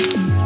you.